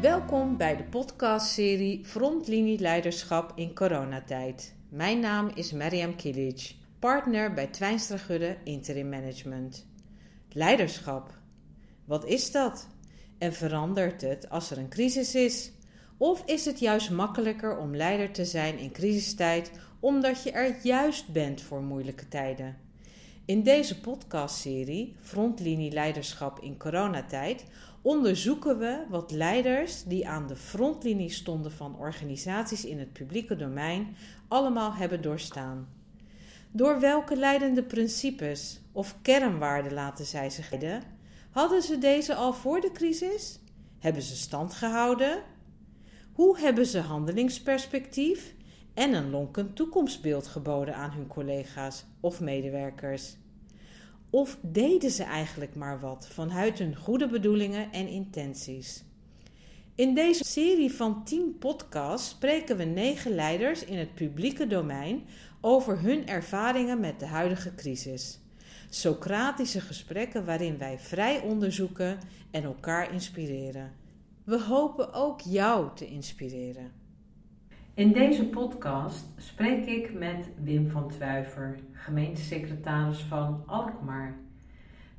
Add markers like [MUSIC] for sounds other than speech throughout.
Welkom bij de podcastserie Frontlinie Leiderschap in coronatijd. Mijn naam is Mariam Kilic, partner bij Twijnstra Gudde Interim Management. Leiderschap. Wat is dat? En verandert het als er een crisis is? Of is het juist makkelijker om leider te zijn in crisistijd omdat je er juist bent voor moeilijke tijden? In deze podcastserie Frontlinie Leiderschap in coronatijd onderzoeken we wat leiders die aan de frontlinie stonden van organisaties in het publieke domein allemaal hebben doorstaan. Door welke leidende principes of kernwaarden laten zij zich leiden? Hadden ze deze al voor de crisis? Hebben ze stand gehouden? Hoe hebben ze handelingsperspectief en een lonkend toekomstbeeld geboden aan hun collega's of medewerkers? Of deden ze eigenlijk maar wat vanuit hun goede bedoelingen en intenties? In deze serie van 10 podcasts spreken we negen leiders in het publieke domein over hun ervaringen met de huidige crisis. Socratische gesprekken waarin wij vrij onderzoeken en elkaar inspireren. We hopen ook jou te inspireren. In deze podcast spreek ik met Wim van Twijver, gemeentesecretaris van Alkmaar.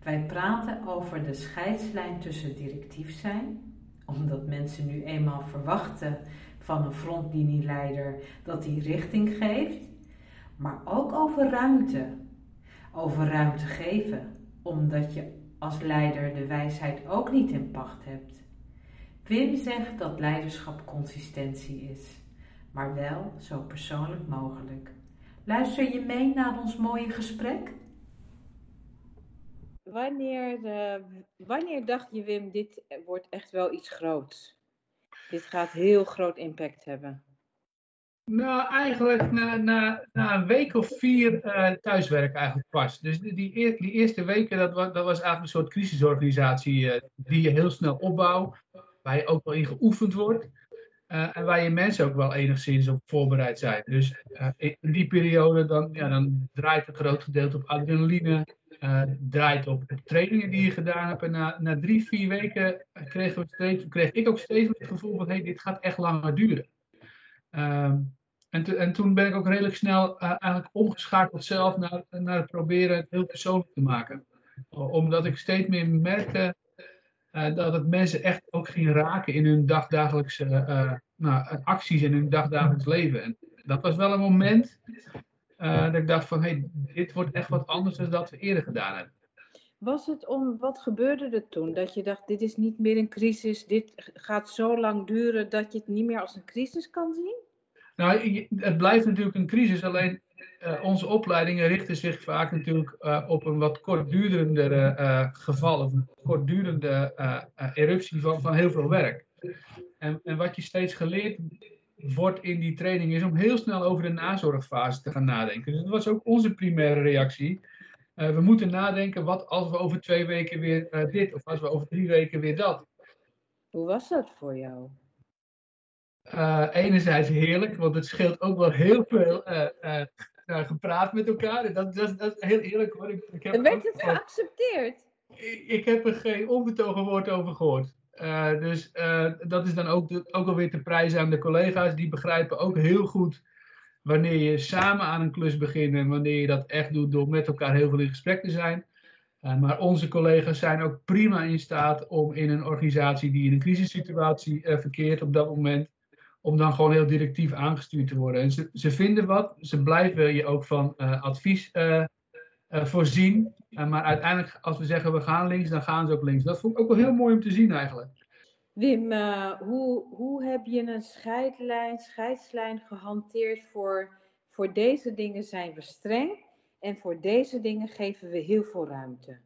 Wij praten over de scheidslijn tussen directief zijn, omdat mensen nu eenmaal verwachten van een frontlinieleider dat hij richting geeft, maar ook over ruimte. Over ruimte geven, omdat je als leider de wijsheid ook niet in pacht hebt. Wim zegt dat leiderschap consistentie is maar wel zo persoonlijk mogelijk. Luister je mee naar ons mooie gesprek? Wanneer, uh, wanneer dacht je, Wim, dit wordt echt wel iets groots? Dit gaat heel groot impact hebben. Nou, eigenlijk na, na, na een week of vier uh, thuiswerk eigenlijk pas. Dus die, die, eerste weken, dat was, dat was eigenlijk een soort crisisorganisatie uh, die je heel snel opbouwt, waar je ook wel in geoefend wordt. Uh, en waar je mensen ook wel enigszins op voorbereid zijn. Dus uh, in die periode dan, ja, dan draait een groot gedeelte op adrenaline. Uh, draait op trainingen die je gedaan hebt. En na, na drie, vier weken we steeds, kreeg ik ook steeds het gevoel van... hey, dit gaat echt langer duren. Ehm, en, en, toen ben ik ook redelijk snel eigenlijk omgeschakeld zelf naar, naar het proberen het heel persoonlijk te maken. Omdat ik steeds meer merkte uh, dat het mensen echt ook ging raken in hun dagdagelijkse uh, nou, acties in hun dagdagelijks leven. En dat was wel een moment uh, dat ik dacht van, hey, dit wordt echt wat anders dan dat we eerder gedaan hebben. Was het om, wat gebeurde er toen? Dat je dacht, dit is niet meer een crisis, dit gaat zo lang duren dat je het niet meer als een crisis kan zien? Nou, het blijft natuurlijk een crisis, alleen uh, onze opleidingen richten zich vaak natuurlijk uh, op een wat kortdurendere uh, geval, of een kortdurende eruptie van, van heel veel werk. En, en wat je steeds geleerd wordt in die training is om heel snel over de nazorgfase te gaan nadenken. Dus dat was ook onze primaire reactie. we moeten nadenken wat als we over twee weken weer dit, of als we over drie weken weer dat. Hoe was dat voor jou? Uh, enerzijds heerlijk, want het scheelt ook wel heel veel uh, uh, gepraat met elkaar. Dat, dat, dat is heel eerlijk hoor. Ik, ik heb en werd het geaccepteerd? Ik, ik, heb er geen onbetogen woord over gehoord. dus dat is dan ook, de, ook alweer te prijzen aan de collega's. Die begrijpen ook heel goed wanneer je samen aan een klus begint. En wanneer je dat echt doet door met elkaar heel veel in gesprek te zijn. maar onze collega's zijn ook prima in staat om in een organisatie die in een crisissituatie verkeert op dat moment om dan gewoon heel directief aangestuurd te worden. En ze, ze vinden wat, ze blijven je ook van uh, advies uh, uh, voorzien. maar uiteindelijk, als we zeggen we gaan links, dan gaan ze ook links. Dat vond ik ook wel heel mooi om te zien eigenlijk. Wim, hoe, hoe heb je een scheidlijn, scheidslijn gehanteerd voor, voor deze dingen zijn we streng en voor deze dingen geven we heel veel ruimte?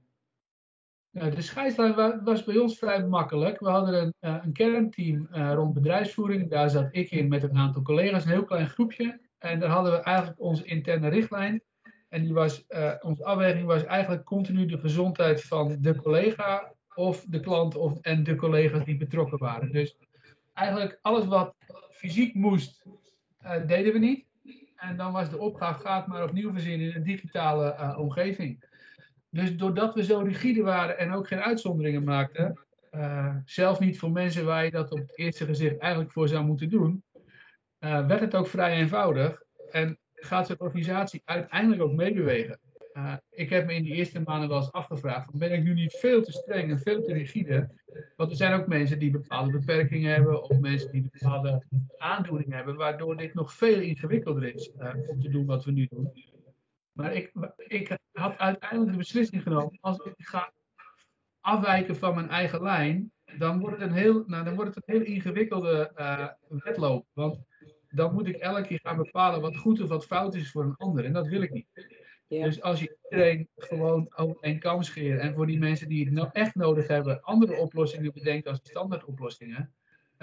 De scheidslijn was bij ons vrij makkelijk. We hadden een, eh, een kernteam uh, rond bedrijfsvoering. Daar zat ik in met een aantal collega's, een heel klein groepje. En daar hadden we eigenlijk onze interne richtlijn. En die was, onze afweging was eigenlijk continu de gezondheid van de collega of de klant of, en de collega's die betrokken waren. Dus eigenlijk alles wat fysiek moest, deden we niet. En dan was de opgave, gaat maar opnieuw verzinnen in een digitale omgeving. Dus doordat we zo rigide waren en ook geen uitzonderingen maakten, zelf niet voor mensen waar je dat op het eerste gezicht eigenlijk voor zou moeten doen, werd het ook vrij eenvoudig. En gaat de organisatie uiteindelijk ook meebewegen. Uh, ik heb me in die eerste maanden wel eens afgevraagd: ben ik nu niet veel te streng en veel te rigide? Want er zijn ook mensen die bepaalde beperkingen hebben, of mensen die bepaalde aandoeningen hebben, waardoor dit nog veel ingewikkelder is uh, om te doen wat we nu doen. Maar ik, ik had uiteindelijk de beslissing genomen: als ik ga afwijken van mijn eigen lijn, dan wordt het een heel, nou, dan wordt het een heel ingewikkelde uh, wedloop. Want dan moet ik elke keer gaan bepalen wat goed of wat fout is voor een ander. En dat wil ik niet. Dus als je iedereen gewoon over één kam scheert en voor die mensen die het nou echt nodig hebben, andere oplossingen bedenkt als standaard oplossingen,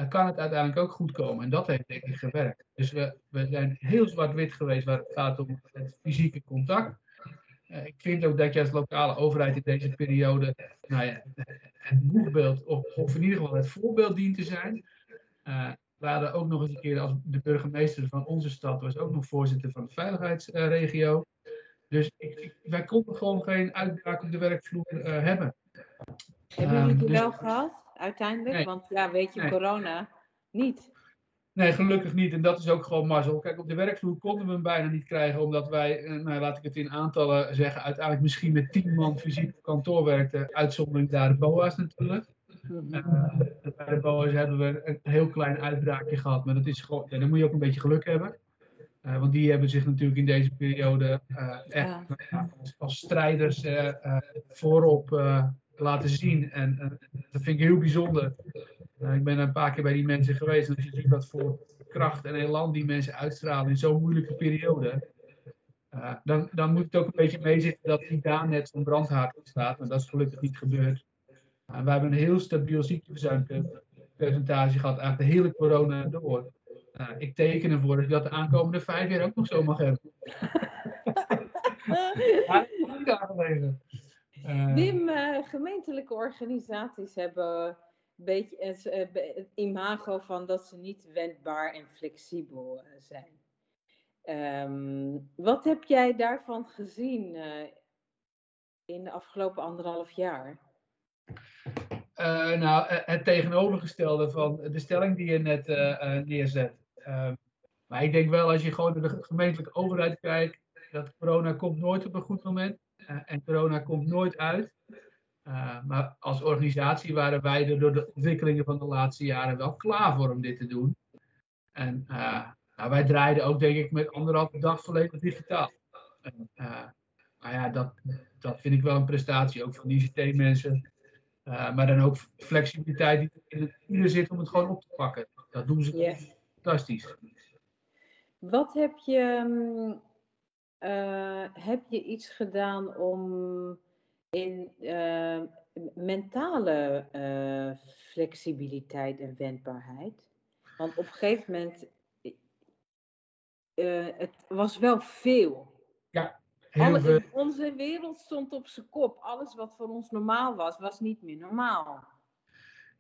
dan kan het uiteindelijk ook goed komen. En dat heeft denk ik gewerkt. Dus we, we zijn heel zwart-wit geweest waar het gaat om het fysieke contact. Uh, ik vind ook dat je als lokale overheid in deze periode nou ja, het boegbeeld, of, of in ieder geval het voorbeeld dient te zijn. Uh, we hadden ook nog eens een keer als de burgemeester van onze stad was ook nog voorzitter van de veiligheidsregio. Dus ik, wij konden gewoon geen uitbraak op de werkvloer uh, hebben. Hebben jullie het um, wel gehad, uiteindelijk? Nee, Want ja, weet je, nee. corona niet. Nee, gelukkig niet. En dat is ook gewoon mazzel. Kijk, op de werkvloer konden we hem bijna niet krijgen, omdat wij, nou, laat ik het in aantallen zeggen, uiteindelijk misschien met tien man fysiek op kantoor werkten. Uitzondering daar de BOA's natuurlijk. Uh, bij de BOA's hebben we een heel klein uitbraakje gehad, maar dat is gewoon, ja, dan moet je ook een beetje geluk hebben. Uh, want die hebben zich natuurlijk in deze periode uh, echt ja. als, als, strijders voorop laten zien. En dat vind ik heel bijzonder. ik ben een paar keer bij die mensen geweest. En als je ziet wat voor kracht en elan die mensen uitstralen in zo'n moeilijke periode. dan, dan moet het ook een beetje meezitten dat niet daar net zo'n brandhaard staat. Maar dat is gelukkig niet gebeurd. we hebben een heel stabiel ziekteverzuimpercentage gehad. Eigenlijk de hele corona door. Ik teken ervoor dat ik dat de aankomende vijf jaar ook nog zo mag hebben. [LAUGHS] ja, Wim, uh, gemeentelijke organisaties hebben een beetje het, het, imago van dat ze niet wendbaar en flexibel zijn. Um, wat heb jij daarvan gezien uh, in de afgelopen anderhalf jaar? Uh, nou, het tegenovergestelde van de stelling die je net neerzet. Uh, maar ik denk wel, als je gewoon naar de gemeentelijke overheid kijkt, dat corona komt nooit op een goed moment. En corona komt nooit uit. maar als organisatie waren wij er door de ontwikkelingen van de laatste jaren wel klaar voor om dit te doen. En nou, wij draaiden ook, denk ik, met anderhalve dag volledig digitaal. En, nou ja, dat, dat vind ik wel een prestatie, ook van ICT-mensen. Uh, maar dan ook flexibiliteit die in het ieder zit om het gewoon op te pakken. Dat doen ze fantastisch. Wat heb je, uh, heb je iets gedaan om in uh, mentale flexibiliteit en wendbaarheid? Want op een gegeven moment, het was wel veel. Ja. Onze wereld stond op zijn kop. Alles wat voor ons normaal was, was niet meer normaal.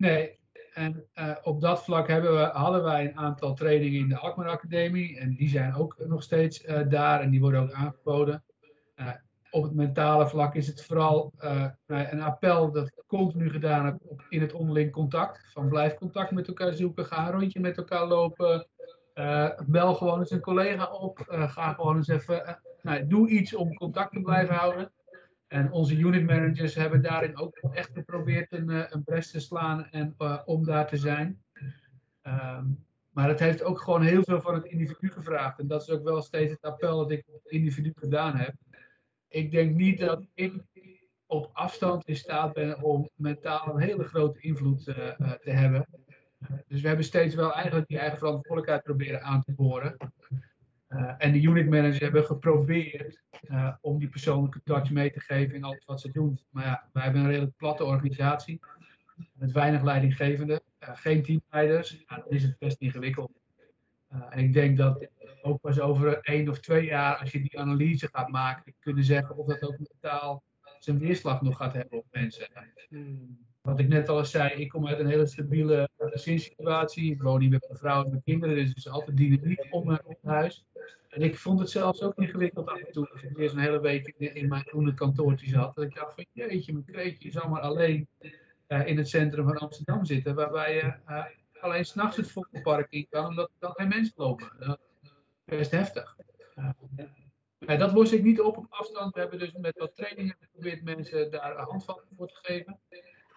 Nee, en uh, op dat vlak hebben we, hadden wij een aantal trainingen in de Akmer Academie. En die zijn ook nog steeds uh, daar en die worden ook aangeboden. Uh, op het mentale vlak is het vooral een appel dat ik continu gedaan heb op, in het onderling contact. Van blijf contact met elkaar zoeken, ga een rondje met elkaar lopen. bel gewoon eens een collega op. ga gewoon eens even nou, doe iets om contact te blijven houden. En onze unit managers hebben daarin ook echt geprobeerd een, eh, een bres te slaan en uh, om daar te zijn. Um, maar het heeft ook gewoon heel veel van het individu gevraagd. En dat is ook wel steeds het appel dat ik op het individu gedaan heb. Ik denk niet dat ik op afstand in staat ben om mentaal een hele grote invloed uh, te hebben. dus we hebben steeds wel eigenlijk die eigen verantwoordelijkheid proberen aan te boren. En de unit managers hebben geprobeerd uh, om die persoonlijke touch mee te geven in alles wat ze doen. Maar ja, wij hebben een redelijk platte organisatie met weinig leidinggevenden, uh, geen teamleiders. Ja, dan is het best ingewikkeld. en ik denk dat ook pas over één of twee jaar, als je die analyse gaat maken, kunnen zeggen of dat ook mentaal zijn weerslag nog gaat hebben op mensen. Hmm. Wat ik net al eens zei, ik kom uit een hele stabiele gezinssituatie. Ik woon hier met mijn vrouw en mijn kinderen, dus er is altijd dynamiek om mijn huis. En ik vond het zelfs ook ingewikkeld af en toe. Als ik eerst een hele week in, mijn groene kantoortje zat. Dat ik dacht van jeetje, mijn kreetje is allemaal alleen. in het centrum van Amsterdam zitten, waarbij je alleen s'nachts het Vondelpark in kan, omdat er dan geen mensen lopen. Best heftig. Uh, dat los ik niet op op afstand. We hebben dus met wat trainingen geprobeerd mensen daar handvatten voor te geven.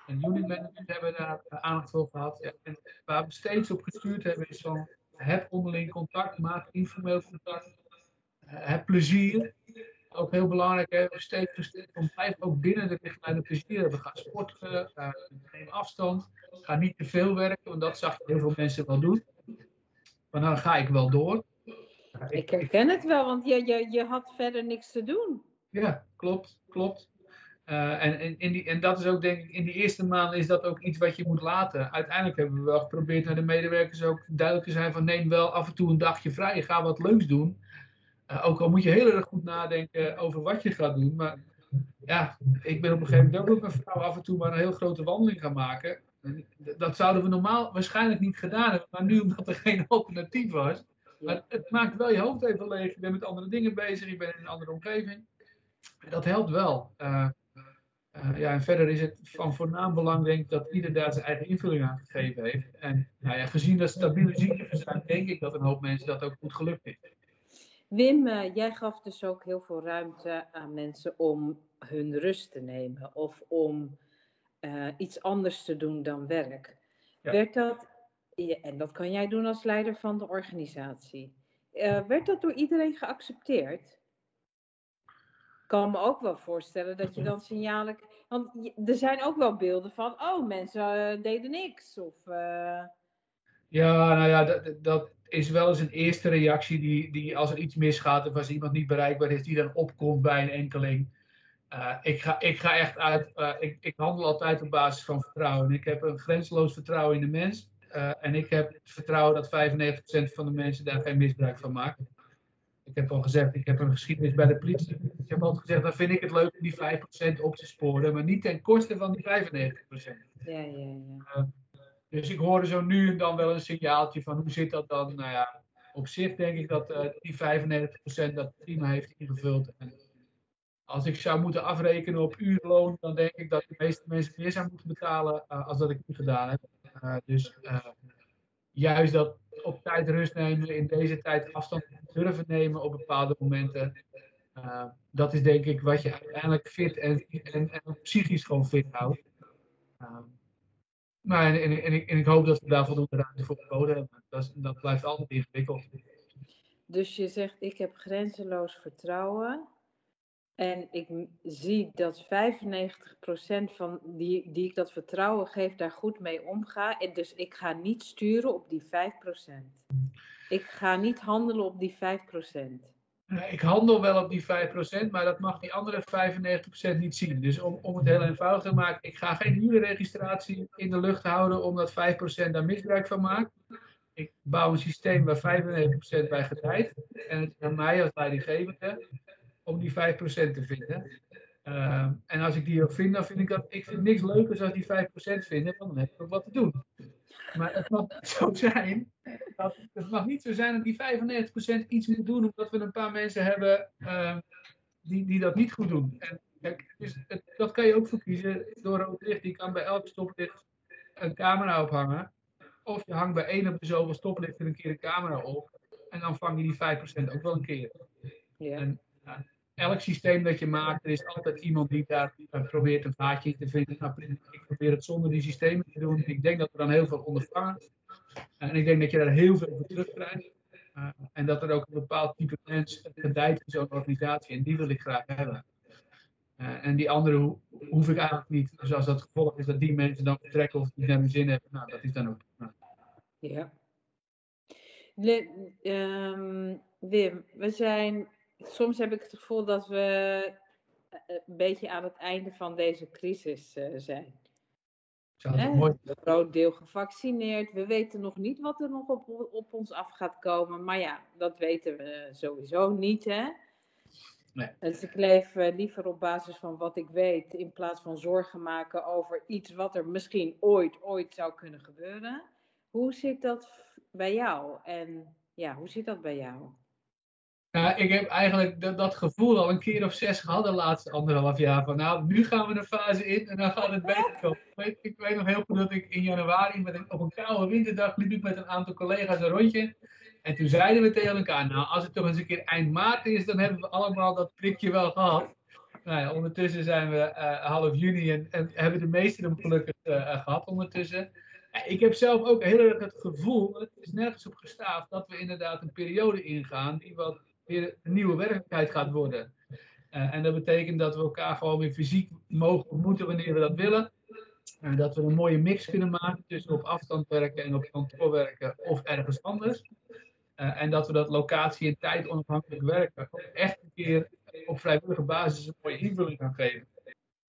En unit managers hebben daar aandacht voor gehad. En waar we steeds op gestuurd hebben is van heb onderling contact, maak informeel contact, uh, heb plezier. Ook heel belangrijk, hè, steeds gestuurd van blijf ook binnen de richtlijnen plezier hebben. Ga sporten, uh, neem afstand, ga niet te veel werken, want dat zag heel veel mensen wel doen. Maar dan ga ik wel door. Ik herken het wel, want je, je, je had verder niks te doen. Ja, klopt, klopt. Uh, en, en, in die, en dat is ook denk ik, in die eerste maanden is dat ook iets wat je moet laten. Uiteindelijk hebben we wel geprobeerd naar de medewerkers ook duidelijk te zijn van neem wel af en toe een dagje vrij, ga wat leuks doen. Uh, ook al moet je heel erg goed nadenken over wat je gaat doen. Maar ja, ik ben op een gegeven moment ook met mijn vrouw af en toe maar een heel grote wandeling gaan maken. Dat zouden we normaal waarschijnlijk niet gedaan hebben, maar nu omdat er geen alternatief was, maar het maakt wel je hoofd even leeg. Je bent met andere dingen bezig, je bent in een andere omgeving. Dat helpt wel. Uh, uh, ja, en verder is het van voornaam belang, denk ik, dat ieder daar zijn eigen invulling aan gegeven heeft. En nou ja, gezien dat stabiele ziekteverzuim, denk ik dat een hoop mensen dat ook goed gelukt is. Wim, uh, jij gaf dus ook heel veel ruimte aan mensen om hun rust te nemen of om iets anders te doen dan werk. Ja. Werd dat en dat kan jij doen als leider van de organisatie. Werd dat door iedereen geaccepteerd? Kan me ook wel voorstellen dat je dan signalen. Want er zijn ook wel beelden van, oh, mensen uh, deden niks. Of, uh... Ja, nou ja, dat, dat, is wel eens een eerste reactie die, die als er iets misgaat of als iemand niet bereikbaar is, die dan opkomt bij een enkeling. ik, ga, ik ga echt uit, ik, ik handel altijd op basis van vertrouwen. Ik heb een grenzeloos vertrouwen in de mens. En ik heb het vertrouwen dat 95% van de mensen daar geen misbruik van maken. Ik heb al gezegd, ik heb een geschiedenis bij de politie. Ik heb altijd gezegd, dan vind ik het leuk om die 5% op te sporen, maar niet ten koste van die 95%. Ja, ja, ja. Uh, dus ik hoorde zo nu en dan wel een signaaltje van hoe zit dat dan? Nou ja, op zich denk ik dat uh, die 95% dat prima heeft ingevuld. En als ik zou moeten afrekenen op uurloon, dan denk ik dat de meeste mensen meer zou moeten betalen als dat ik nu gedaan heb. Uh, dus juist dat op tijd rust nemen, in deze tijd afstand durven nemen op bepaalde momenten. Uh, dat is denk ik wat je uiteindelijk fit en, en, en psychisch gewoon fit houdt. maar en, en, en, ik, en ik hoop dat we daar voldoende ruimte voor geboden hebben. Dat, dat blijft altijd ingewikkeld. Dus je zegt, ik heb grenzeloos vertrouwen. En ik zie dat 95% van die, die ik dat vertrouwen geef, daar goed mee omga. En dus ik ga niet sturen op die 5%. Ik ga niet handelen op die 5%. Ik handel wel op die 5%, maar dat mag die andere 95% niet zien. Dus om, om het heel eenvoudig te maken, ik ga geen nieuwe registratie in de lucht houden omdat 5% daar misbruik van maakt. Ik bouw een systeem waar 95% bij gedijt. En het is aan mij als leidinggevende om die 5% te vinden. Uh, en als ik die ook vind, dan vind ik dat. Ik vind niks leukers als die 5% vinden, want dan heb ik ook wat te doen. Maar het mag zo zijn. Dat, het mag niet zo zijn dat die 95% iets moet doen omdat we een paar mensen hebben uh, die, die dat niet goed doen. En kijk, dus het, dat kan je ook verkiezen door rood licht. Die kan bij elk stoplicht een camera ophangen. Of je hangt bij één op de zoveel stoplichten een keer een camera op. En dan vang je die 5% ook wel een keer. Ja. En, elk systeem dat je maakt, er is altijd iemand die daar probeert een vaatje te vinden. Nou, ik probeer het zonder die systemen te doen. Ik denk dat we dan heel veel ondervangen. En ik denk dat je daar heel veel voor terugkrijgt. Uh, en dat er ook een bepaald type mens gedijt in zo'n organisatie. En die wil ik graag hebben. En die andere ho hoef ik eigenlijk niet. Dus als dat gevolg is dat die mensen dan vertrekken of niet naar hun zin hebben, nou, dat is dan ook. Ja. Le um, Wim, we zijn soms heb ik het gevoel dat we eh, een beetje aan het einde van deze crisis uh, zijn. Een groot deel gevaccineerd. We weten nog niet wat er nog op, op ons af gaat komen. Maar ja, dat weten we sowieso niet. Hè? Nee. Dus ik leef uh, liever op basis van wat ik weet. In plaats van zorgen maken over iets wat er misschien ooit, ooit zou kunnen gebeuren. Hoe zit dat bij jou? En ja, hoe zit dat bij jou? Nou, ik heb eigenlijk dat, gevoel al een keer of zes gehad de laatste anderhalf jaar. Van nou, nu gaan we de fase in en dan gaat het beter komen. Ik weet, ik weet nog heel goed dat ik in januari met een, op een koude winterdag liep ik met een aantal collega's een rondje. En toen zeiden we tegen elkaar, nou als het toch eens een keer eind maart is, dan hebben we allemaal dat prikje wel gehad. Nou ja, ondertussen zijn we uh, half juni en, en, hebben de meesten hem gelukkig uh, gehad ondertussen. ik heb zelf ook heel erg het gevoel, het is nergens op gestaafd, dat we inderdaad een periode ingaan die wat weer een nieuwe werkelijkheid gaat worden. Uh, en dat betekent dat we elkaar gewoon weer fysiek mogen ontmoeten wanneer we dat willen. En dat we een mooie mix kunnen maken tussen op afstand werken en op kantoor werken of ergens anders. Uh, en dat we dat locatie- en tijd onafhankelijk werken echt een keer op vrijwillige basis een mooie invulling gaan geven.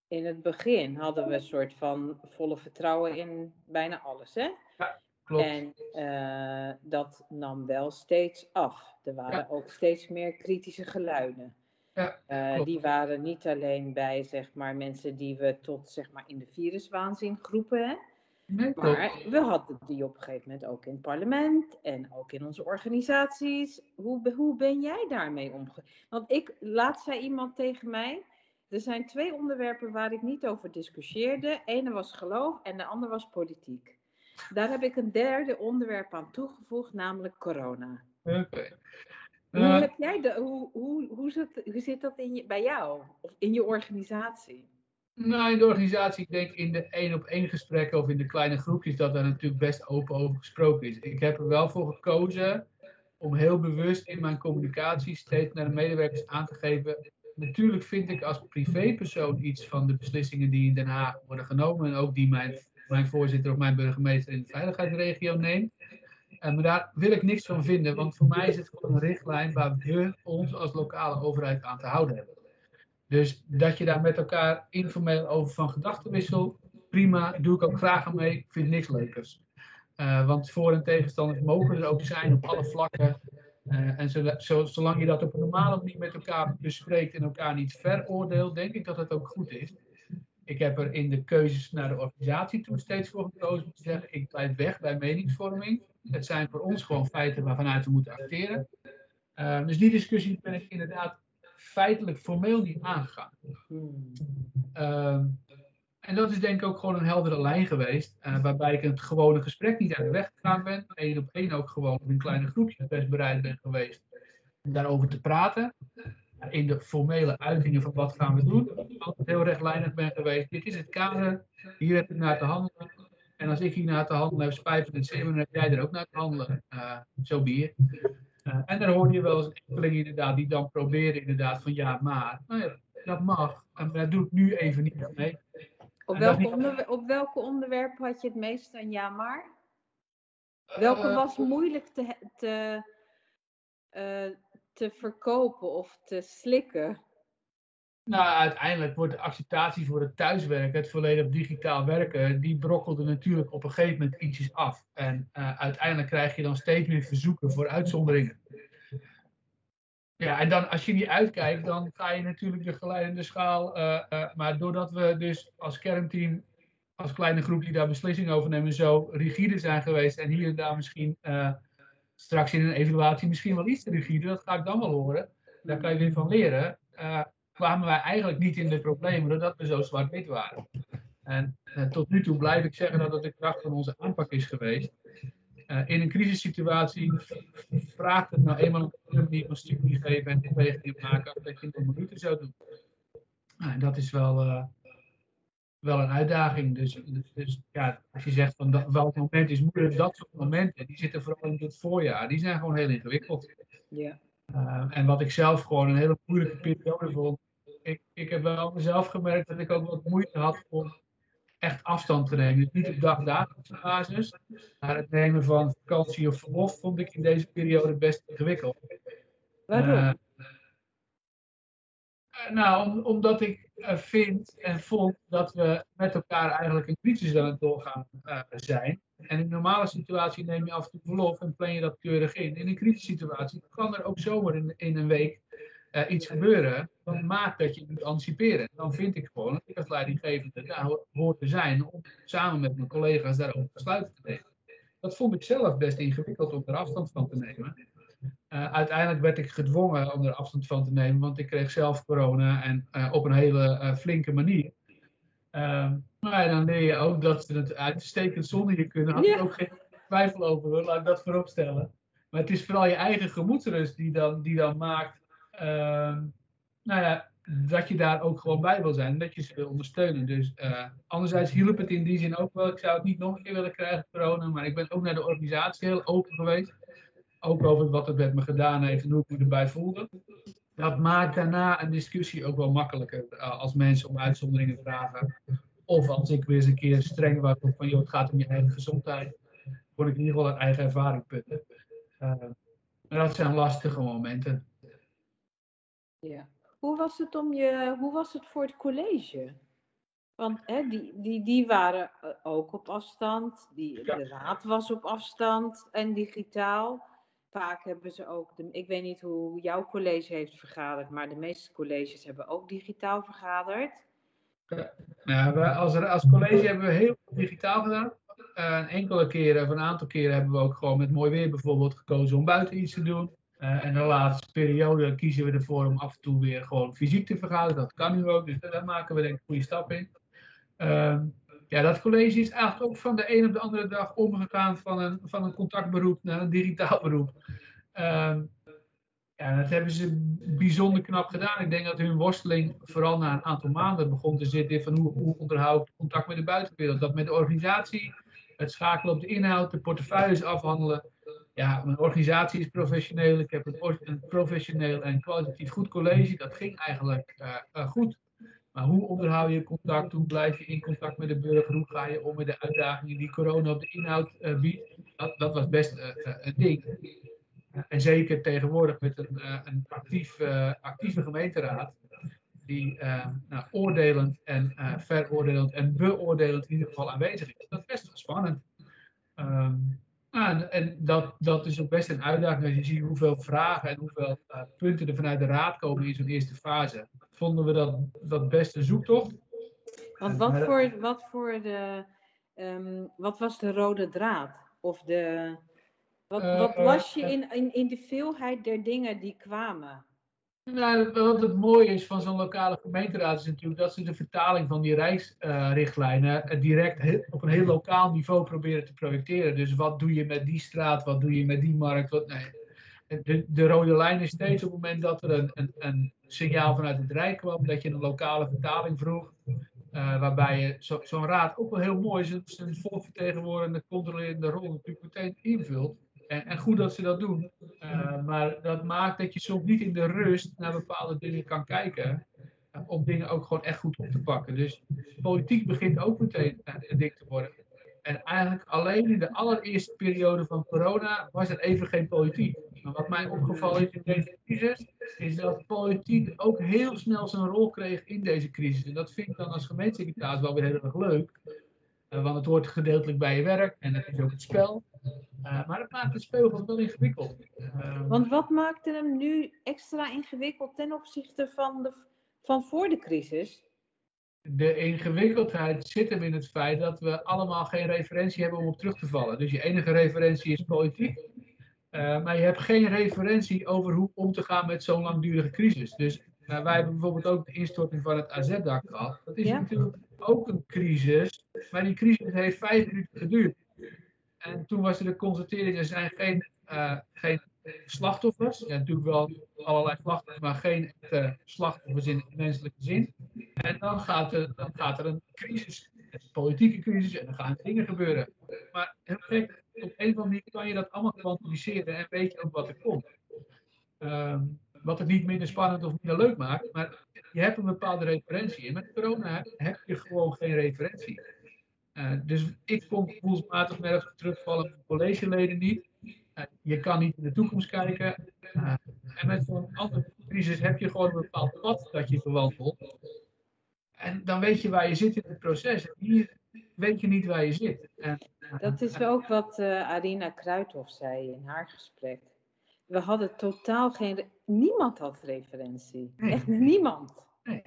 In het begin hadden we een soort van volle vertrouwen in bijna alles, hè? Ja, klopt. En uh, dat nam wel steeds af. Er waren ja. ook steeds meer kritische geluiden. Ja, uh, die waren niet alleen bij zeg maar, mensen die we tot zeg maar, in de viruswaanzin groepen. Hè? Nee, maar we hadden die op een gegeven moment ook in het parlement en ook in onze organisaties. Hoe, hoe ben jij daarmee omgegaan? Want ik, laatst zei iemand tegen mij, er zijn twee onderwerpen waar ik niet over discussieerde. Ene was geloof en de andere was politiek. Daar heb ik een derde onderwerp aan toegevoegd, namelijk corona. Okay. Hoe, heb jij de, hoe, hoe, hoe, zit, hoe zit dat in je, bij jou of in je organisatie? Nou, in de organisatie, ik denk in de één op één gesprekken of in de kleine groepjes, dat daar natuurlijk best open over gesproken is. Ik heb er wel voor gekozen om heel bewust in mijn communicatie steeds naar de medewerkers aan te geven. Natuurlijk vind ik als privépersoon iets van de beslissingen die in Den Haag worden genomen en ook die mijn, mijn voorzitter of mijn burgemeester in de veiligheidsregio neemt. Uh, maar daar wil ik niks van vinden, want voor mij is het gewoon een richtlijn waar we ons als lokale overheid aan te houden hebben. Dus dat je daar met elkaar informeel over van gedachten wisselt, prima, doe ik ook graag mee, ik vind niks leukers. Uh, want voor- en tegenstanders mogen er ook zijn op alle vlakken. Uh, en zo, zo, zolang je dat op een normale manier met elkaar bespreekt en elkaar niet veroordeelt, denk ik dat het ook goed is. Ik heb er in de keuzes naar de organisatie toe steeds voor gekozen om te zeggen, ik blijf weg bij meningsvorming. Het zijn voor ons gewoon feiten waarvanuit we moeten acteren. Uh, dus die discussie ben ik inderdaad feitelijk formeel niet aangegaan. Uh, en dat is denk ik ook gewoon een heldere lijn geweest, uh, waarbij ik het gewone gesprek niet uit de weg gegaan ben. Eén op één ook gewoon in kleine groepjes best bereid ben geweest om daarover te praten. In de formele uitingen van wat gaan we doen, altijd heel rechtlijnig ben geweest. Dit is het kader, hier heb ik naar te handelen. En als ik hier naar te handelen heb, spijt van het zeven, dan heb jij er ook naar te handelen. Uh, zo bier. Uh, en dan hoor je wel eens enkeling inderdaad die dan proberen inderdaad van ja, maar. Nou ja, dat mag. En dat doe ik nu even niet mee. Op welke, onderwer op welke onderwerpen had je het meest aan ja, maar? Welke Uh, was moeilijk te, te, uh, te verkopen of te slikken? Nou, uiteindelijk wordt de acceptatie voor het thuiswerken, het volledig digitaal werken, die brokkelde natuurlijk op een gegeven moment ietsjes af. En uh, uiteindelijk krijg je dan steeds meer verzoeken voor uitzonderingen. Ja, en dan als je niet uitkijkt, dan ga je natuurlijk de geleidende schaal. Uh, uh, maar doordat we dus als kernteam, als kleine groep die daar beslissingen over nemen, zo rigide zijn geweest en hier en daar misschien straks in een evaluatie misschien wel iets te rigide, dat ga ik dan wel horen. Daar kan je weer van leren kwamen wij eigenlijk niet in de problemen doordat we zo zwart-wit waren. En uh, tot nu toe blijf ik zeggen dat het de kracht van onze aanpak is geweest. Uh, in een crisissituatie vraagt het nou eenmaal een manier van studie geven en bewegingen maken dat je in minuten zou doen. Uh, en dat is wel, wel een uitdaging. Dus, dus, dus, ja, als je zegt van dat, welk moment is moeilijk, dat soort momenten, die zitten vooral in het voorjaar, die zijn gewoon heel ingewikkeld. Ja. Uh, en wat ik zelf gewoon een hele moeilijke periode vond. Ik, ik heb wel mezelf gemerkt dat ik ook wat moeite had om echt afstand te nemen. Dus niet op dagdagelijkse basis. Maar het nemen van vakantie of verlof vond ik in deze periode best ingewikkeld. Waarom? Uh, nou, om, omdat ik vind en vond dat we met elkaar eigenlijk een crisis aan het doorgaan uh, zijn. En in een normale situatie neem je af en toe verlof en plan je dat keurig in. In een crisissituatie kan er ook zomaar in, een week uh, iets gebeuren. Dat maakt dat je moet anticiperen. Dan vind ik gewoon dat ik als leidinggevende daar hoort te zijn om samen met mijn collega's daarover besluiten te nemen. Dat vond ik zelf best ingewikkeld om er afstand van te nemen. Uiteindelijk werd ik gedwongen om er afstand van te nemen, want ik kreeg zelf corona en op een hele flinke manier. Ehm, maar dan leer je ook dat ze het uitstekend zonder je kunnen. Had ik ook geen twijfel over hoor, laat ik dat voorop stellen. Maar het is vooral je eigen gemoedsrust die dan, die dan maakt uh, nou ja, dat je daar ook gewoon bij wil zijn. En dat je ze wil ondersteunen. Dus anderzijds hielp het in die zin ook wel. Ik zou het niet nog een keer willen krijgen, corona. Maar ik ben ook naar de organisatie heel open geweest. Ook over wat het met me gedaan heeft en hoe ik me erbij voelde. Dat maakt daarna een discussie ook wel makkelijker. Uh, als mensen om uitzonderingen vragen. Of als ik weer eens een keer streng was van joh, het gaat om je eigen gezondheid. Kon ik in ieder geval een eigen ervaring putten. Uh, maar dat zijn lastige momenten. Ja. Hoe was het, om je, hoe was het voor het college? Want hè, die, die, die waren eh, ook op afstand, die, de raad was op afstand en digitaal. Vaak hebben ze ook, de, ik weet niet hoe jouw college heeft vergaderd, maar de meeste colleges hebben ook digitaal vergaderd. Ja, als, als college hebben we heel veel digitaal gedaan. Uh, enkele keren, of een aantal keren hebben we ook gewoon met mooi weer bijvoorbeeld gekozen om buiten iets te doen. Uh, en de laatste periode kiezen we ervoor om af en toe weer gewoon fysiek te vergaderen. Dat kan nu ook, dus daar maken we denk ik een goede stap in. Uh, ja, dat college is eigenlijk ook van de een op de andere dag omgegaan van een, van een contactberoep naar een digitaal beroep. Uh, ja, dat hebben ze bijzonder knap gedaan. Ik denk dat hun worsteling vooral na een aantal maanden begon te zitten van hoe, hoe onderhoud ik contact met de buitenwereld. Dat met de organisatie, het schakelen op de inhoud, de portefeuilles afhandelen ja, mijn organisatie is professioneel. Ik heb een, professioneel en kwalitatief goed college. Dat ging eigenlijk uh, uh, goed. Maar hoe onderhoud je contact? Hoe blijf je in contact met de burger? Hoe ga je om met de uitdagingen die corona op de inhoud uh, biedt? Dat, dat, was best een ding. en zeker tegenwoordig met een, een actief, actieve gemeenteraad. Die nou, oordelend en veroordelend en beoordelend in ieder geval aanwezig is. Dat is best wel spannend. Um, ja, en dat, dat is ook best een uitdaging als je ziet hoeveel vragen en hoeveel punten er vanuit de raad komen in zo'n eerste fase. Vonden we dat, dat best een zoektocht. Want wat voor, wat voor de, um, wat was de rode draad? Of de, wat, uh, wat las je in, in, in de veelheid der dingen die kwamen? Nou, wat het mooie is van zo'n lokale gemeenteraad is natuurlijk dat ze de vertaling van die rijksrichtlijnen uh, direct op een heel lokaal niveau proberen te projecteren. Dus wat doe je met die straat, wat doe je met die markt? Wat, nee. De, de, rode lijn is steeds op het moment dat er een, een, een, signaal vanuit het Rijk kwam, dat je een lokale vertaling vroeg. Uh, waarbij je zo'n zo raad ook wel heel mooi zijn, zijn volvertegenwoordigende, controlerende rol natuurlijk meteen invult. En, en, goed dat ze dat doen. Uh, maar dat maakt dat je soms niet in de rust naar bepaalde dingen kan kijken. Uh, om dingen ook gewoon echt goed op te pakken. Dus politiek begint ook meteen een ding te worden. En eigenlijk alleen in de allereerste periode van corona was er even geen politiek. Maar wat mij opgevallen is in deze crisis, is dat politiek ook heel snel zijn rol kreeg in deze crisis. En dat vind ik dan als gemeentesecretaris wel weer heel erg leuk. want het hoort gedeeltelijk bij je werk en dat is ook het spel. Uh, maar het maakt het speelveld wel ingewikkeld. Uh, Want wat maakte hem nu extra ingewikkeld ten opzichte van, de, van voor de crisis? De ingewikkeldheid zit hem in het feit dat we allemaal geen referentie hebben om op terug te vallen. Dus je enige referentie is politiek. Uh, maar je hebt geen referentie over hoe om te gaan met zo'n langdurige crisis. Dus wij hebben bijvoorbeeld ook de instorting van het AZ-dak gehad. Dat is ja. natuurlijk ook een crisis. Maar die crisis heeft vijf minuten geduurd. En toen was er de constatering, er zijn geen, uh, geen slachtoffers. Ja, natuurlijk wel allerlei slachtoffers, maar geen uh, slachtoffers in menselijke zin. En dan gaat, er, dan gaat er een crisis, een politieke crisis, en dan gaan dingen gebeuren. Maar heel gek, op een of andere manier kan je dat allemaal kwantificeren en weet je ook wat er komt. Um, wat het niet minder spannend of minder leuk maakt, maar je hebt een bepaalde referentie. En met corona heb je gewoon geen referentie. Uh, dus ik kon gevoelsmatig nergens terugvallen van collegeleden niet. Uh, je kan niet in de toekomst kijken. Uh, en met zo'n andere crisis heb je gewoon een bepaald pad dat je bewandelt. En dan weet je waar je zit in het proces. En hier weet je niet waar je zit. En, dat is ook wat Arina Kruithof zei in haar gesprek. We hadden totaal geen. Niemand had referentie. Nee. Echt niemand. Nee.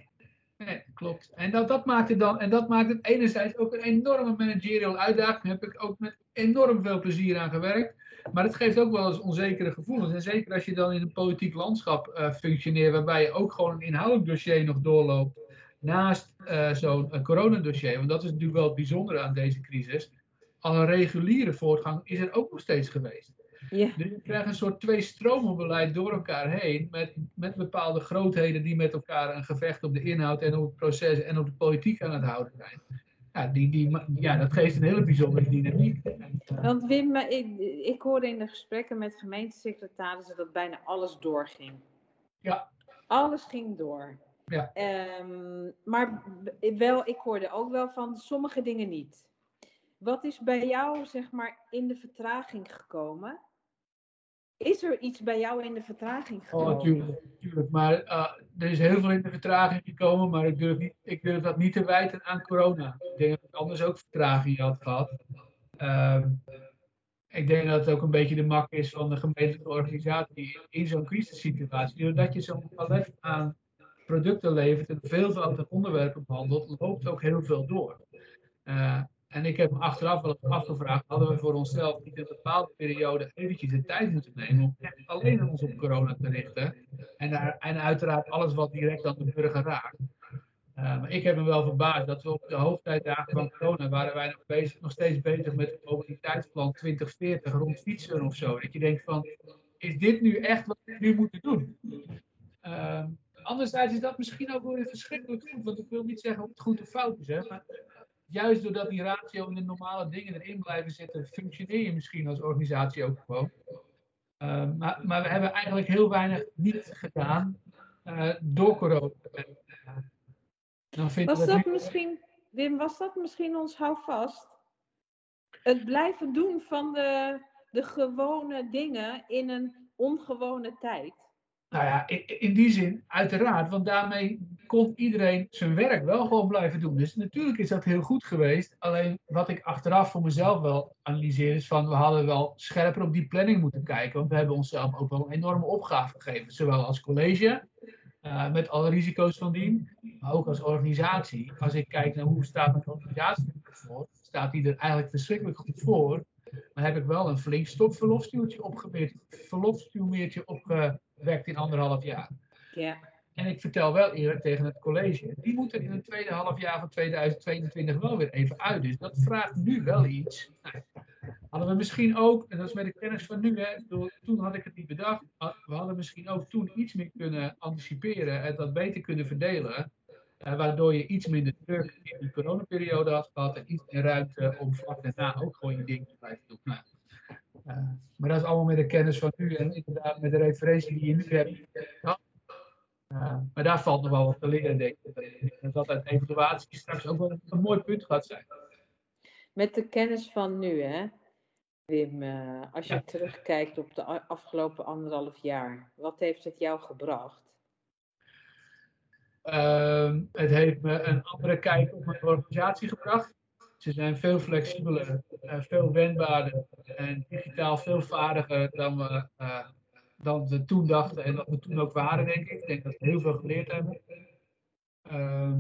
nee. klopt. En dat, dat, maakt het dan, en dat maakt het enerzijds ook een enorme managerial uitdaging. Daar heb ik ook met enorm veel plezier aan gewerkt. Maar het geeft ook wel eens onzekere gevoelens. En zeker als je dan in een politiek landschap uh, functioneert, waarbij je ook gewoon een inhoudelijk dossier nog doorloopt. Naast uh, zo'n uh, coronadossier. Want dat is natuurlijk wel het bijzondere aan deze crisis. Al een reguliere voortgang is er ook nog steeds geweest. Ja. Dus je krijgt een soort twee-stromen-beleid door elkaar heen, met, met bepaalde grootheden die met elkaar een gevecht op de inhoud en op het proces en op de politiek aan het houden zijn. Ja, die, die, ja dat geeft een hele bijzondere dynamiek. Want Wim, ik, ik hoorde in de gesprekken met gemeentesecretarissen dat bijna alles doorging. Ja. Alles ging door. Ja. Um, maar wel, ik hoorde ook wel van sommige dingen niet. Wat is bij jou, zeg maar, in de vertraging gekomen? Is er iets bij jou in de vertraging oh, gekomen? Oh, natuurlijk. natuurlijk. Maar uh, er is heel veel in de vertraging gekomen, maar ik durf, niet, ik durf dat niet te wijten aan corona. Ik denk dat ik anders ook vertraging had gehad. Uh, ik denk dat het ook een beetje de mak is van de gemeentelijke organisatie in zo'n crisissituatie. Doordat je zo'n palet aan producten levert en veelvoud onderwerpen behandelt, loopt ook heel veel door. Uh, en ik heb me achteraf wel afgevraagd, hadden we voor onszelf niet in een bepaalde periode eventjes de tijd moeten nemen om echt alleen ons op corona te richten. En, daar, en uiteraard alles wat direct aan de burger raakt. Uh, maar ik heb me wel verbaasd dat we op de hoofdtijddagen van corona waren wij nog, bezig, nog steeds bezig met het mobiliteitsplan 2040 rond fietsen of zo. Dat je denkt van, is dit nu echt wat we nu moeten doen? Uh, anderzijds is dat misschien ook wel verschrikkelijk goed, want ik wil niet zeggen of het goed of fout is. Hè, maar juist doordat die ratio en de normale dingen erin blijven zitten, functioneer je misschien als organisatie ook gewoon. Uh, maar, maar, we hebben eigenlijk heel weinig niet gedaan uh, door corona. Dan was dat, misschien, Wim, was dat misschien ons houvast? Het blijven doen van de, de gewone dingen in een ongewone tijd. Nou ja, in, die zin, uiteraard, want daarmee kon iedereen zijn werk wel gewoon blijven doen. Dus natuurlijk is dat heel goed geweest. Alleen wat ik achteraf voor mezelf wel analyseer is van, we hadden wel scherper op die planning moeten kijken. Want we hebben onszelf ook wel een enorme opgave gegeven. Zowel als college, uh, met alle risico's van dien, maar ook als organisatie. Als ik kijk naar hoe staat mijn organisatie ervoor, staat die er eigenlijk verschrikkelijk goed voor. Maar heb ik wel een flink stopverlofstuurtje opgemeerd, verlofstuurmeertje opgewekt in anderhalf jaar. Ja. En ik vertel wel eerlijk tegen het college, die moeten in het tweede half jaar van 2022 wel weer even uit. Dus dat vraagt nu wel iets. Nou, hadden we misschien ook, en dat is met de kennis van nu, hè, toen had ik het niet bedacht, we hadden misschien ook toen iets meer kunnen anticiperen en dat beter kunnen verdelen. Uh, waardoor je iets minder druk in de coronaperiode had gehad en iets meer ruimte om vlak daarna ook gewoon je ding te blijven doen. Nou, maar dat is allemaal met de kennis van nu en inderdaad met de referentie die je nu hebt. Uh, maar daar valt nog wel wat te leren, denk ik. En dat uit evaluatie straks ook wel een, een, mooi punt gaat zijn. Met de kennis van nu, hè, Wim, als je ja. terugkijkt op de afgelopen anderhalf jaar, wat heeft het jou gebracht? Uh, het heeft me een andere kijk op mijn organisatie gebracht. Ze zijn veel flexibeler, uh, veel wendbaarder en digitaal veel vaardiger dan we, uh, dan we toen dachten en dat we toen ook waren, denk ik. Ik denk dat we heel veel geleerd hebben. Uh,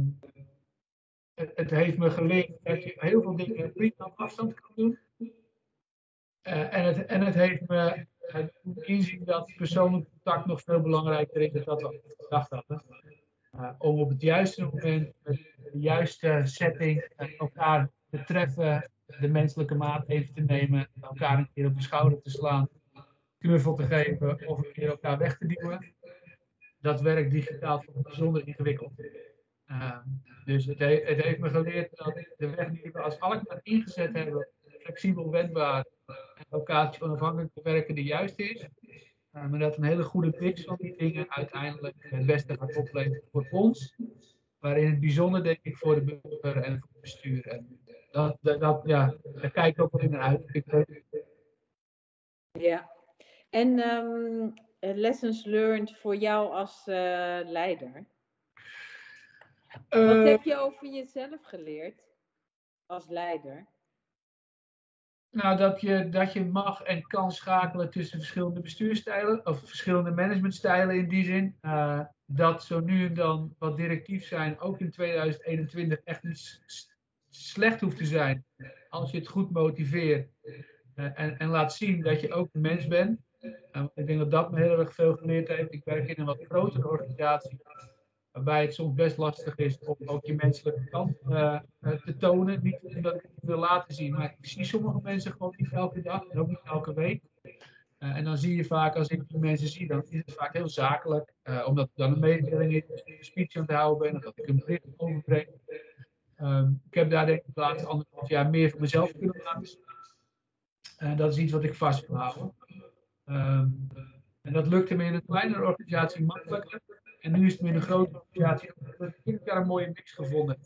het, heeft me geleerd dat je heel veel dingen prima op afstand kan doen. Uh, en, het, en het heeft me inzien dat persoonlijk contact nog veel belangrijker is dan dat we gedacht hadden. Om op het juiste moment, met de juiste setting, elkaar te treffen, de menselijke maat even te nemen, elkaar een keer op de schouder te slaan, knuffel te geven of een keer elkaar weg te duwen. Dat werkt digitaal bijzonder ingewikkeld. Uh, dus het, he het, heeft me geleerd dat de weg die we als Alkmaar ingezet hebben, flexibel, wendbaar en elkaar onafhankelijk te werken, de juiste is. Uh, maar dat een hele goede mix van die dingen uiteindelijk het beste gaat opleveren voor ons. Maar in het bijzonder denk ik voor de burger en voor het bestuur. En dat, dat, ja, daar kijk ik ook wel naar uit. Ja, en um, lessons learned voor jou als uh, leider? Wat heb je over jezelf geleerd als leider? Nou, dat je, dat je mag en kan schakelen tussen verschillende bestuurstijlen, of verschillende managementstijlen in die zin. Uh, dat zo nu en dan wat directief zijn, ook in 2021, echt niet slecht hoeft te zijn. Als je het goed motiveert uh, en, en, laat zien dat je ook een mens bent. Uh, ik denk dat dat me heel erg veel geleerd heeft. Ik werk in een wat grotere organisatie waarbij het soms best lastig is om ook je menselijke kant uh, te tonen. Niet omdat ik het wil laten zien, maar ik zie sommige mensen gewoon niet elke dag en ook niet elke week. En dan zie je vaak, als ik die mensen zie, dan is het vaak heel zakelijk. Omdat ik dan een mededeling is, een speech aan het houden ben, of dat ik een bericht overbreng. Um, ik heb daar denk ik de laatste anderhalf jaar meer voor mezelf kunnen laten zien. En dat is iets wat ik vast wil houden. Um, en dat lukte me in een kleinere organisatie makkelijker. En nu is het meer een grote organisatie. Ik heb daar een mooie mix gevonden.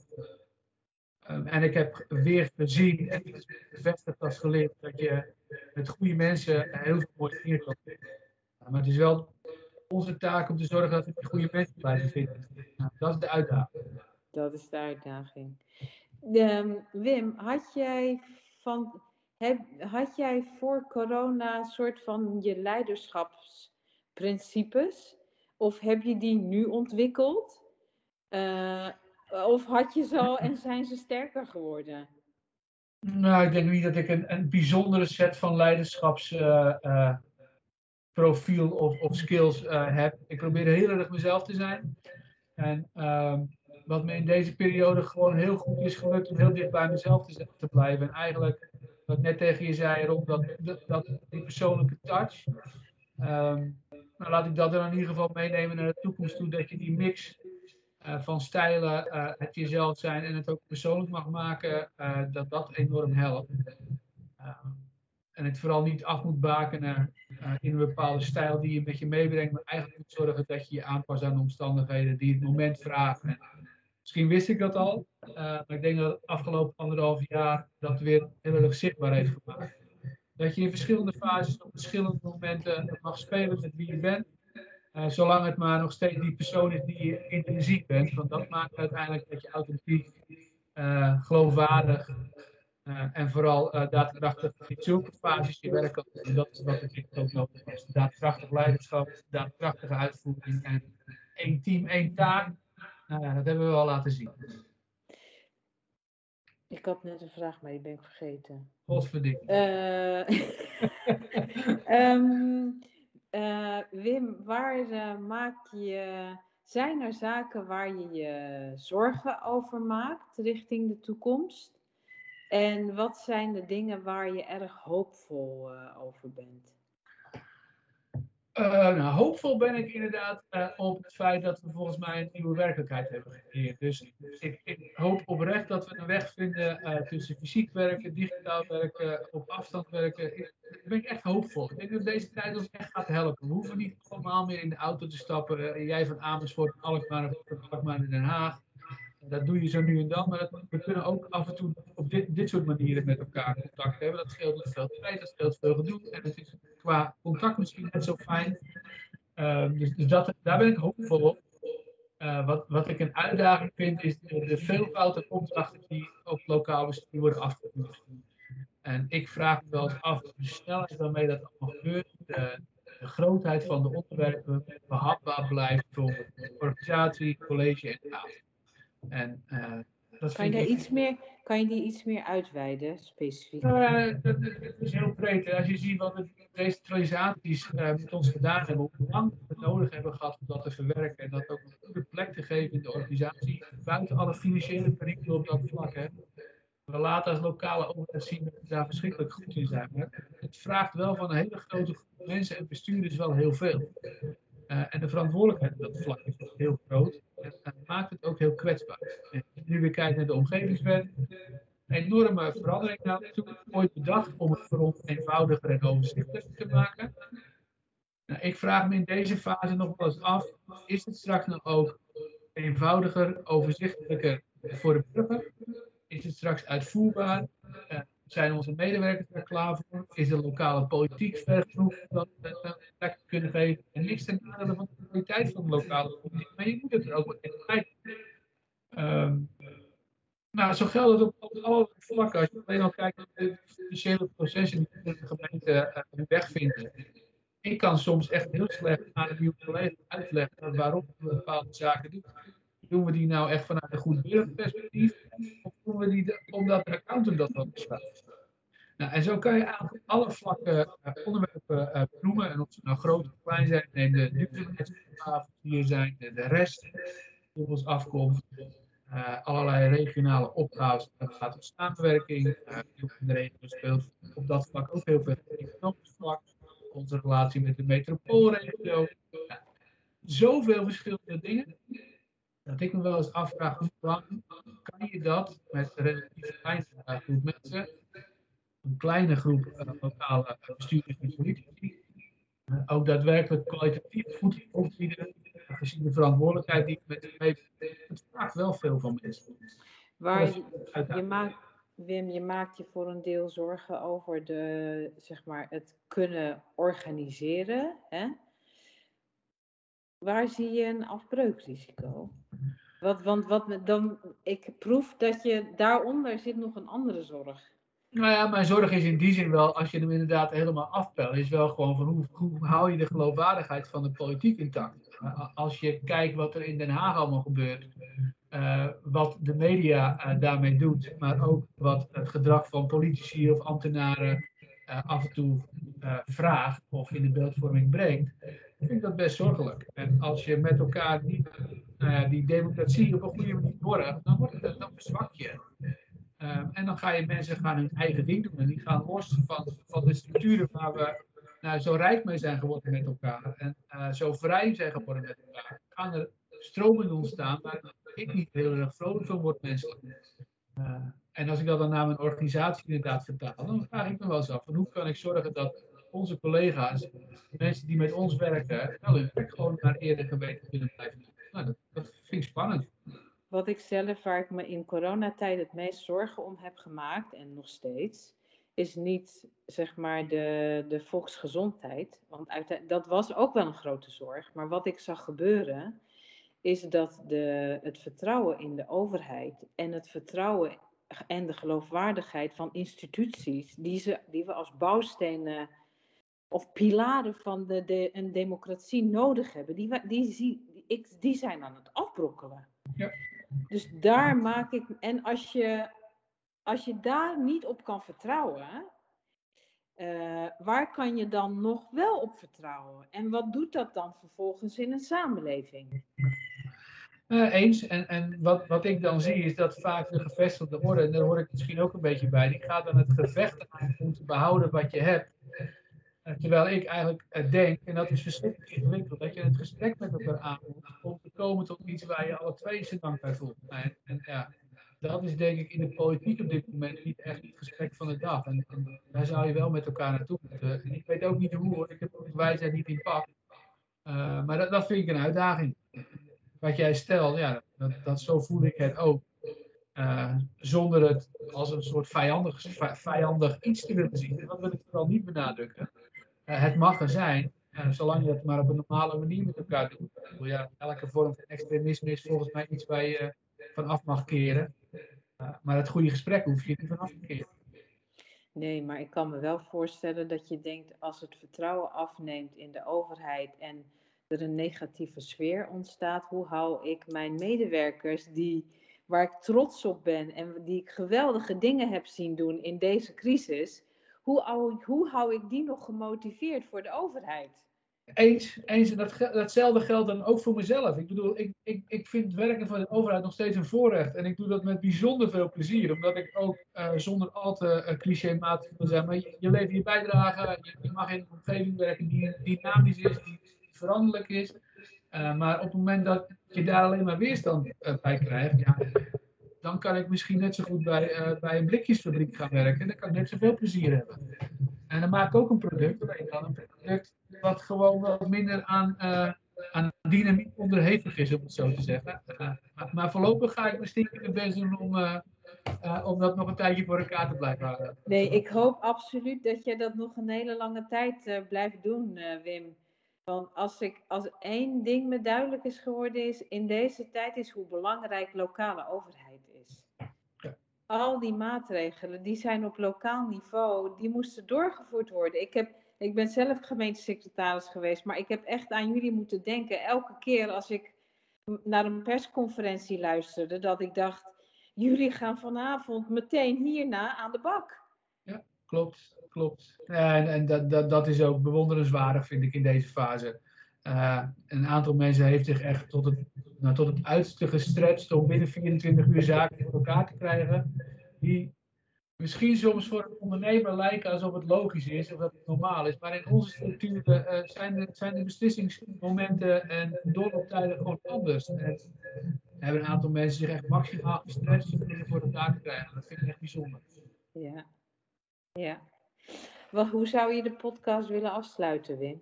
Um, en ik heb weer gezien en bevestigd als geleerd dat je met goede mensen heel veel mooie dingen kan doen. Maar het is wel onze taak om te zorgen dat we goede mensen blijven vinden. Nou, dat is de uitdaging. Dat is de uitdaging. Um, Wim, had jij, van, heb, had jij voor corona een soort van je leiderschapsprincipes? Of heb je die nu ontwikkeld? Uh, of had je zo en zijn ze sterker geworden? Nou, ik denk niet dat ik een, een bijzondere set van leiderschapsprofiel uh, uh, of, of, skills heb. Ik probeer heel erg mezelf te zijn. En ehm, wat me in deze periode gewoon heel goed is gelukt om heel dicht bij mezelf te, te blijven. En eigenlijk, wat net tegen je zei, rond dat, dat, die persoonlijke touch. Um, nou, laat ik dat dan in ieder geval meenemen naar de toekomst toe, dat je die mix uh, van stijlen, uh, het jezelf zijn en het ook persoonlijk mag maken, uh, dat dat enorm helpt. en het vooral niet af moet bakenen in een bepaalde stijl die je met je meebrengt, maar eigenlijk moet zorgen dat je je aanpast aan de omstandigheden die het moment vragen. En misschien wist ik dat al, maar ik denk dat het afgelopen anderhalf jaar dat weer heel erg zichtbaar heeft gemaakt. Dat je in verschillende fases op verschillende momenten mag spelen met wie je bent. Uh, zolang het maar nog steeds die persoon is die je intrinsiek bent. Want dat maakt uiteindelijk dat je authentiek, uh, geloofwaardig en vooral daadkrachtig in zulke fases je werk kan. Dat is wat ik ook nodig heb. Daadkrachtig leiderschap, daadkrachtige uitvoering en één team, één taak. Dat hebben we al laten zien. Ik had net een vraag, maar die ben ik vergeten. Godverdikke. um, [LAUGHS] Uh, Wim, waar uh, maak je, zijn er zaken waar je je zorgen over maakt richting de toekomst? En wat zijn de dingen waar je erg hoopvol over bent? Nou, hoopvol ben ik inderdaad uh, op het feit dat we volgens mij een nieuwe werkelijkheid hebben gecreëerd. Dus ik, ik hoop oprecht dat we een weg vinden uh, tussen fysiek werken, digitaal werken, op afstand werken. Ik, ik ben echt hoopvol. Ik denk dat deze tijd ons echt gaat helpen. We hoeven niet allemaal meer in de auto te stappen. jij van Amersfoort, Alkmaar of Alkmaar in Den Haag. Dat doe je zo nu en dan, maar we kunnen ook af en toe op dit, dit soort manieren met elkaar contact hebben. Dat scheelt veel tijd, dat scheelt veel gedoe. En het is qua contact misschien net zo fijn. Uh, dus, dus dat, daar ben ik hoopvol op. Uh, wat, wat ik een uitdaging vind, is de, de veelvoud aan opdrachten die op lokaal bestuur worden afgevoerd. En ik vraag me wel eens af de snelheid waarmee dat allemaal gebeurt, de, de grootheid van de onderwerpen behapbaar blijft voor de organisatie, college en raad. En, uh, dat kan, je daar iets meer, kan je die iets meer uitweiden, specifiek? Uh, dat, dat, is heel breed. Als je ziet wat de decentralisaties uh, met ons gedaan hebben, hoe lang we nodig hebben gehad om dat te verwerken en dat ook een goede plek te geven in de organisatie, buiten alle financiële perikelen op dat vlak. Hè. We laten als lokale overheid zien dat we daar verschrikkelijk goed in zijn. Maar het vraagt wel van een hele grote groep mensen en bestuurders wel heel veel. Uh, en de verantwoordelijkheid op dat vlak is heel groot. Dat maakt het ook heel kwetsbaar. Nu weer kijken naar de omgevingswet. Enorme verandering toen ooit bedacht om het voor ons eenvoudiger en overzichtelijker te maken. Nou, ik vraag me in deze fase nog wel eens af, is het straks nog ook eenvoudiger, overzichtelijker voor de burger? Is het straks uitvoerbaar? Uh, zijn onze medewerkers er klaar voor? Is de lokale politiek ver genoeg dat we plek kunnen geven? En niks ten nadele van kwaliteit van de lokale politiek, maar je moet het er ook in tijd. Um, nou, zo geldt het op, alle vlakken. Als je alleen al kijkt naar de financiële processen die de gemeente uh, weg vinden. ik kan soms echt heel slecht aan een nieuwe collega uitleggen waarom we bepaalde zaken doen. Doen we die nou echt vanuit een goed burgerperspectief? Of doen we die omdat de accountant dat wel besluit? Nou, en zo kan je eigenlijk alle vlakken uh, onderwerpen uh, benoemen. En of ze nou groot of klein zijn, neem de die hier zijn, de, rest, ons afkomt. Uh, allerlei regionale opgaves. Het gaat om samenwerking. Uh, de regio speelt op dat vlak ook heel veel economisch vlak. Onze relatie met de metropoolregio. Zoveel verschillende dingen. Dat ik me wel eens afvraag, hoe lang kan je dat met relatief kleine groep mensen, kleine groep uh, lokale bestuurders en politici, ook daadwerkelijk kwalitatief goed opbieden gezien de verantwoordelijkheid die met zich heeft, het vraagt wel veel van mensen. Waar je, je maakt, Wim, je maakt je voor een deel zorgen over de, zeg maar, het kunnen organiseren. Hè? Waar zie je een afbreukrisico? Wat, want wat, dan, ik proef dat je daaronder zit nog een andere zorg. Nou ja, mijn zorg is in die zin wel, als je hem inderdaad helemaal afpelt, is wel gewoon van hoe, hoe hou je de geloofwaardigheid van de politiek intact? Als je kijkt wat er in Den Haag allemaal gebeurt, uh, wat de media uh, daarmee doet, maar ook wat het gedrag van politici of ambtenaren af en toe vraagt of in de beeldvorming brengt, vind ik dat best zorgelijk. En als je met elkaar niet die democratie op een goede manier borgt, dan, wordt het, dan verzwak je. Um, en dan ga je mensen gaan hun eigen ding doen. En die gaan los van, van de structuren waar we nou, zo rijk mee zijn geworden met elkaar. En uh, zo vrij zijn geworden met elkaar. Gaan er stromingen ontstaan waar ik niet heel erg vrolijk van word menselijk. Uh, en als ik dat dan naar mijn organisatie inderdaad vertaal, dan vraag ik me wel eens af. Hoe kan ik zorgen dat onze collega's, mensen die met ons werken, wel hun werk gewoon naar eerder geweten kunnen blijven doen. Nou, dat, dat vind ik spannend wat ik zelf, waar ik me in coronatijd het meest zorgen om heb gemaakt, en nog steeds, is niet zeg maar de, de volksgezondheid. Want uit, dat was ook wel een grote zorg. Maar wat ik zag gebeuren, is dat de, het vertrouwen in de overheid en het vertrouwen en de geloofwaardigheid van instituties, die, ze, die we als bouwstenen of pilaren van de, de, een democratie nodig hebben, die, die, die, die, die zijn aan het afbrokkelen. Ja. Dus daar maak ik. En als je, als je daar niet op kan vertrouwen, uh, waar kan je dan nog wel op vertrouwen? En wat doet dat dan vervolgens in een samenleving? Uh, eens. En, en wat, wat ik dan zie is dat vaak de gevestigde orde, en daar hoor ik misschien ook een beetje bij, die gaat dan het gevecht aan om te behouden wat je hebt. Terwijl ik eigenlijk denk, en dat is verschrikkelijk ingewikkeld, dat je het gesprek met elkaar aan moet om te komen tot iets waar je alle twee je dank bij voelt. En, en, ja, dat is denk ik in de politiek op dit moment niet echt het gesprek van de dag. En, daar zou je wel met elkaar naartoe moeten. En ik weet ook niet hoe, ik heb de wijsheid niet in pak. Uh, maar dat, vind ik een uitdaging. Wat jij stelt, ja, dat, dat zo voel ik het ook. Uh, zonder het als een soort vijandig, vijandig iets te willen zien. Dat wil ik vooral niet benadrukken. Uh, het mag er zijn, en zolang je het maar op een normale manier met elkaar doet. Ja, elke vorm van extremisme is volgens mij iets waar je van af mag keren. Maar het goede gesprek hoef je niet van af te keren. Nee, maar ik kan me wel voorstellen dat je denkt als het vertrouwen afneemt in de overheid en er een negatieve sfeer ontstaat, hoe hou ik mijn medewerkers die, waar ik trots op ben en die ik geweldige dingen heb zien doen in deze crisis, hoe hou, ik, hoe hou ik die nog gemotiveerd voor de overheid? Eens, eens en dat, datzelfde geldt dan ook voor mezelf. Ik bedoel, ik, ik, ik vind werken voor de overheid nog steeds een voorrecht. En ik doe dat met bijzonder veel plezier. Omdat ik ook uh, zonder al te uh, clichématig wil zijn. Maar je, je levert je bijdrage. Je, mag in een omgeving werken die dynamisch is, die veranderlijk is. Uh, maar op het moment dat je daar alleen maar weerstand bij krijgt. Ja, dan kan ik misschien net zo goed bij, uh, bij een blikjesfabriek gaan werken. En dan kan ik net zoveel plezier hebben. En dan maak ik ook een product, alleen dan een product wat gewoon wat minder aan, uh, aan dynamiek onderhevig is, om het zo te zeggen. Uh, maar voorlopig ga ik mijn stiekem best doen om, om dat nog een tijdje voor elkaar te blijven houden. Nee, ik hoop absoluut dat je dat nog een hele lange tijd blijft doen, Wim. Want als, ik, als één ding me duidelijk is geworden is in deze tijd is hoe belangrijk lokale overheid. Al die maatregelen die zijn op lokaal niveau, die moesten doorgevoerd worden. Ik heb Ik ben zelf gemeentesecretaris geweest, maar ik heb echt aan jullie moeten denken. Elke keer als ik naar een persconferentie luisterde, dat ik dacht: jullie gaan vanavond meteen hierna aan de bak. Ja, klopt, klopt. En, en dat, dat, dat is ook bewonderenswaardig, vind ik, in deze fase. Uh, een aantal mensen heeft zich echt tot het, nou, tot het uiterste gestretched om binnen 24 uur zaken voor elkaar te krijgen. Die misschien soms voor een ondernemer lijken alsof het logisch is of dat het normaal is. Maar in onze structuur uh, zijn, de, zijn de beslissingsmomenten en doorlooptijden gewoon anders. En hebben een aantal mensen zich echt maximaal gestretched om dingen voor elkaar te krijgen. Dat vind ik echt bijzonder. Ja, ja. Wel, hoe zou je de podcast willen afsluiten, Wim?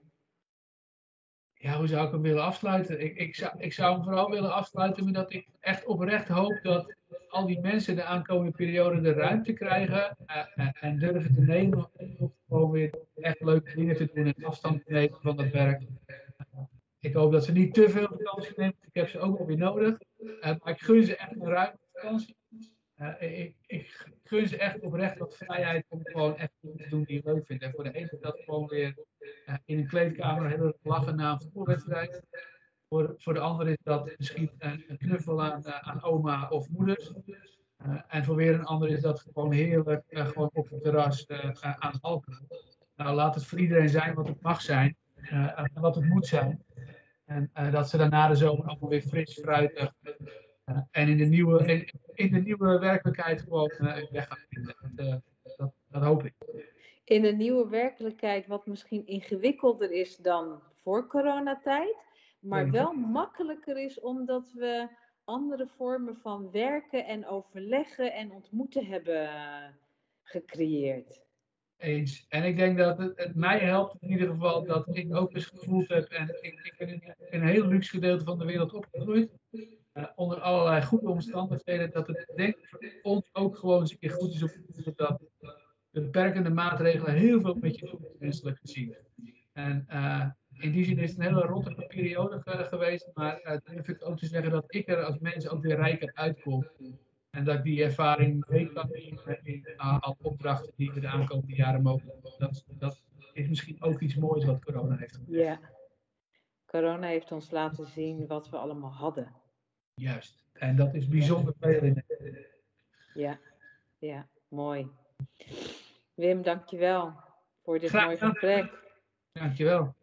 Ja, hoe zou ik hem willen afsluiten? Ik, ik, zou, ik zou hem vooral willen afsluiten met dat ik echt oprecht hoop dat al die mensen de aankomende periode de ruimte krijgen uh, en durven te nemen om gewoon weer echt leuke dingen te doen en afstand te nemen van dat werk. ik hoop dat ze niet te veel vakantie nemen, ik heb ze ook wel weer nodig. Uh, maar ik gun ze echt een ruimte vakantie. Ik, ik, gun ze echt oprecht wat vrijheid om gewoon echt te doen die je leuk vindt. En voor de ene dat gewoon weer in een kleedkamer heel erg lachen na een voetbalwedstrijd. Voor, voor de andere is dat misschien een, knuffel aan, uh, aan oma of moeders. en voor weer een ander is dat gewoon heerlijk gewoon op het terras aan alcohol. Nou, laat het voor iedereen zijn wat het mag zijn en wat het moet zijn. En dat ze daarna de zomer allemaal weer fris, fruitig en in de nieuwe, in, in, de nieuwe werkelijkheid gewoon weg gaan vinden. Dat, dat, hoop ik. In een nieuwe werkelijkheid, wat misschien ingewikkelder is dan voor coronatijd, maar wel makkelijker is omdat we andere vormen van werken en overleggen en ontmoeten hebben gecreëerd. Eens. En ik denk dat het, het, mij helpt in ieder geval dat ik ook eens gevoeld heb. En ik, ik ben in, een heel luxe gedeelte van de wereld opgegroeid. Uh, onder allerlei goede omstandigheden. Dat het denk ik voor ons ook gewoon eens een keer goed is om dat de beperkende maatregelen heel veel met je doen, menselijk gezien. En uh, in die zin is het een hele rottige periode geweest. Maar uh, durf ik ook te zeggen dat ik er als mens ook weer rijker uitkom. En dat ik die ervaring mee kan nemen in uh, al opdrachten die we de aankomende jaren mogen. Dat, dat is misschien ook iets moois wat corona heeft gedaan. Ja, corona heeft ons laten zien wat we allemaal hadden. Juist, en dat is bijzonder veel. Ja, ja, mooi. Wim, dankjewel voor dit mooie gesprek. Dankjewel.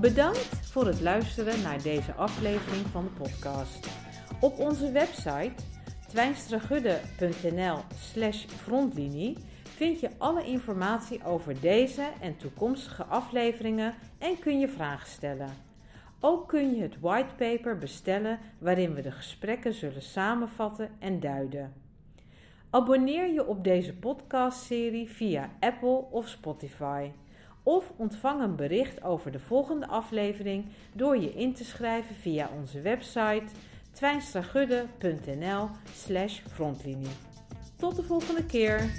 Bedankt voor het luisteren naar deze aflevering van de podcast. Op onze website twijnstragudde.nl slash frontlinie vind je alle informatie over deze en toekomstige afleveringen en kun je vragen stellen. Ook kun je het whitepaper bestellen waarin we de gesprekken zullen samenvatten en duiden. Abonneer je op deze podcastserie via Apple of Spotify. Of ontvang een bericht over de volgende aflevering door je in te schrijven via onze website twijnstragudde.nl slash frontlinie. Tot de volgende keer!